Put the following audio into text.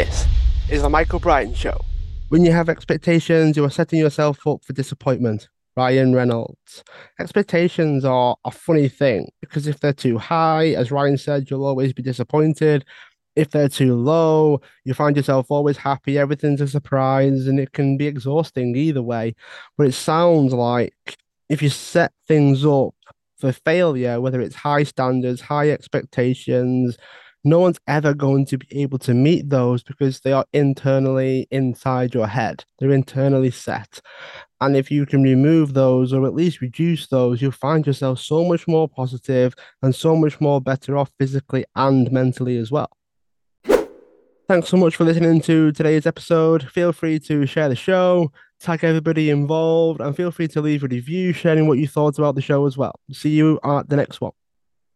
This is the Michael Brian Show. When you have expectations, you are setting yourself up for disappointment. Ryan Reynolds. Expectations are a funny thing because if they're too high, as Ryan said, you'll always be disappointed. If they're too low, you find yourself always happy, everything's a surprise, and it can be exhausting either way. But it sounds like if you set things up for failure, whether it's high standards, high expectations, no one's ever going to be able to meet those because they are internally inside your head. They're internally set. And if you can remove those or at least reduce those, you'll find yourself so much more positive and so much more better off physically and mentally as well. Thanks so much for listening to today's episode. Feel free to share the show, tag everybody involved, and feel free to leave a review sharing what you thought about the show as well. See you at the next one.